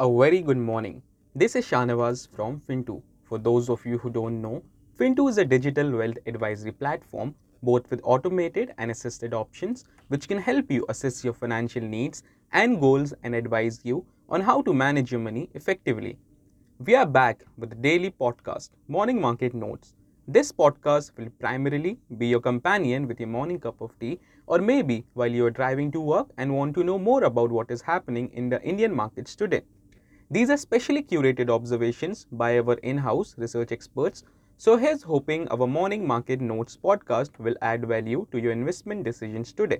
A very good morning. This is Shanawaz from Fintoo. For those of you who don't know, Fintoo is a digital wealth advisory platform both with automated and assisted options which can help you assess your financial needs and goals and advise you on how to manage your money effectively. We are back with the daily podcast, Morning Market Notes. This podcast will primarily be your companion with your morning cup of tea or maybe while you are driving to work and want to know more about what is happening in the Indian markets today. These are specially curated observations by our in house research experts. So, here's hoping our Morning Market Notes podcast will add value to your investment decisions today.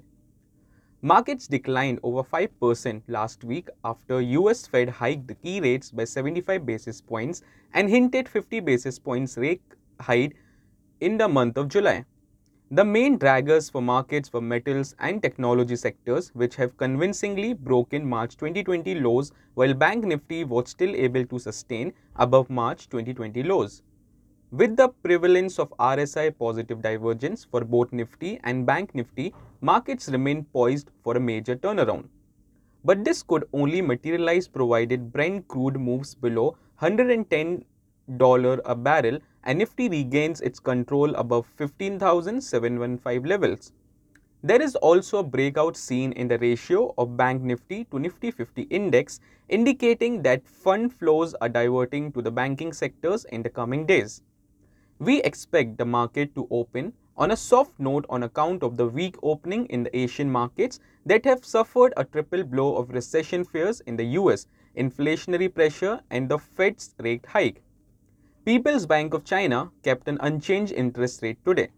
Markets declined over 5% last week after US Fed hiked the key rates by 75 basis points and hinted 50 basis points rate hike in the month of July. The main draggers for markets were metals and technology sectors, which have convincingly broken March 2020 lows, while Bank Nifty was still able to sustain above March 2020 lows. With the prevalence of RSI positive divergence for both Nifty and Bank Nifty, markets remain poised for a major turnaround. But this could only materialize provided Brent crude moves below $110 a barrel Nifty regains its control above 15,715 levels. There is also a breakout seen in the ratio of Bank Nifty to Nifty 50 index indicating that fund flows are diverting to the banking sectors in the coming days. We expect the market to open on a soft note on account of the weak opening in the Asian markets that have suffered a triple blow of recession fears in the US, inflationary pressure and the Fed's rate hike. People's Bank of China kept an unchanged interest rate today.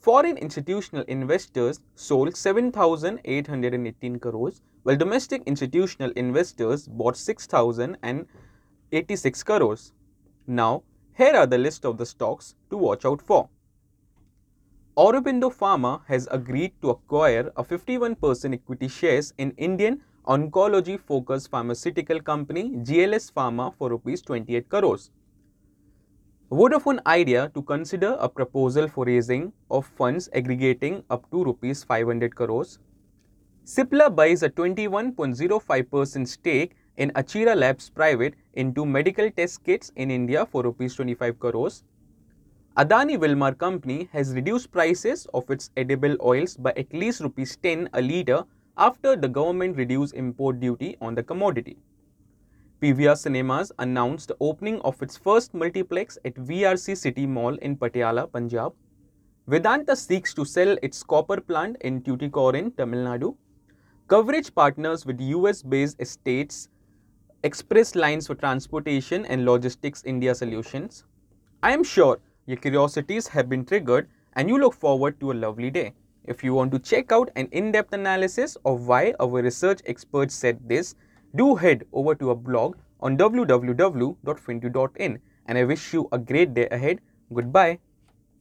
Foreign institutional investors sold 7,818 crores, while domestic institutional investors bought 6,086 crores. Now, here are the list of the stocks to watch out for. Aurobindo Pharma has agreed to acquire a 51% equity shares in Indian oncology focused pharmaceutical company GLS Pharma for rupees 28 crores. Vodafone Idea to consider a proposal for raising of funds aggregating up to rupees 500 crores. Cipla buys a 21.05% stake in Achira Labs Private into medical test kits in India for rupees 25 crores. Adani Wilmar Company has reduced prices of its edible oils by at least rupees 10 a litre after the government reduced import duty on the commodity. PVR Cinemas announced the opening of its first multiplex at VRC City Mall in Patiala, Punjab. Vedanta seeks to sell its copper plant in Tuticorin, Tamil Nadu. Coverage partners with US based estates Express Lines for Transportation and Logistics India Solutions. I am sure your curiosities have been triggered and you look forward to a lovely day. If you want to check out an in depth analysis of why our research experts said this, do head over to our blog on www.fintoo.in and I wish you a great day ahead. Goodbye.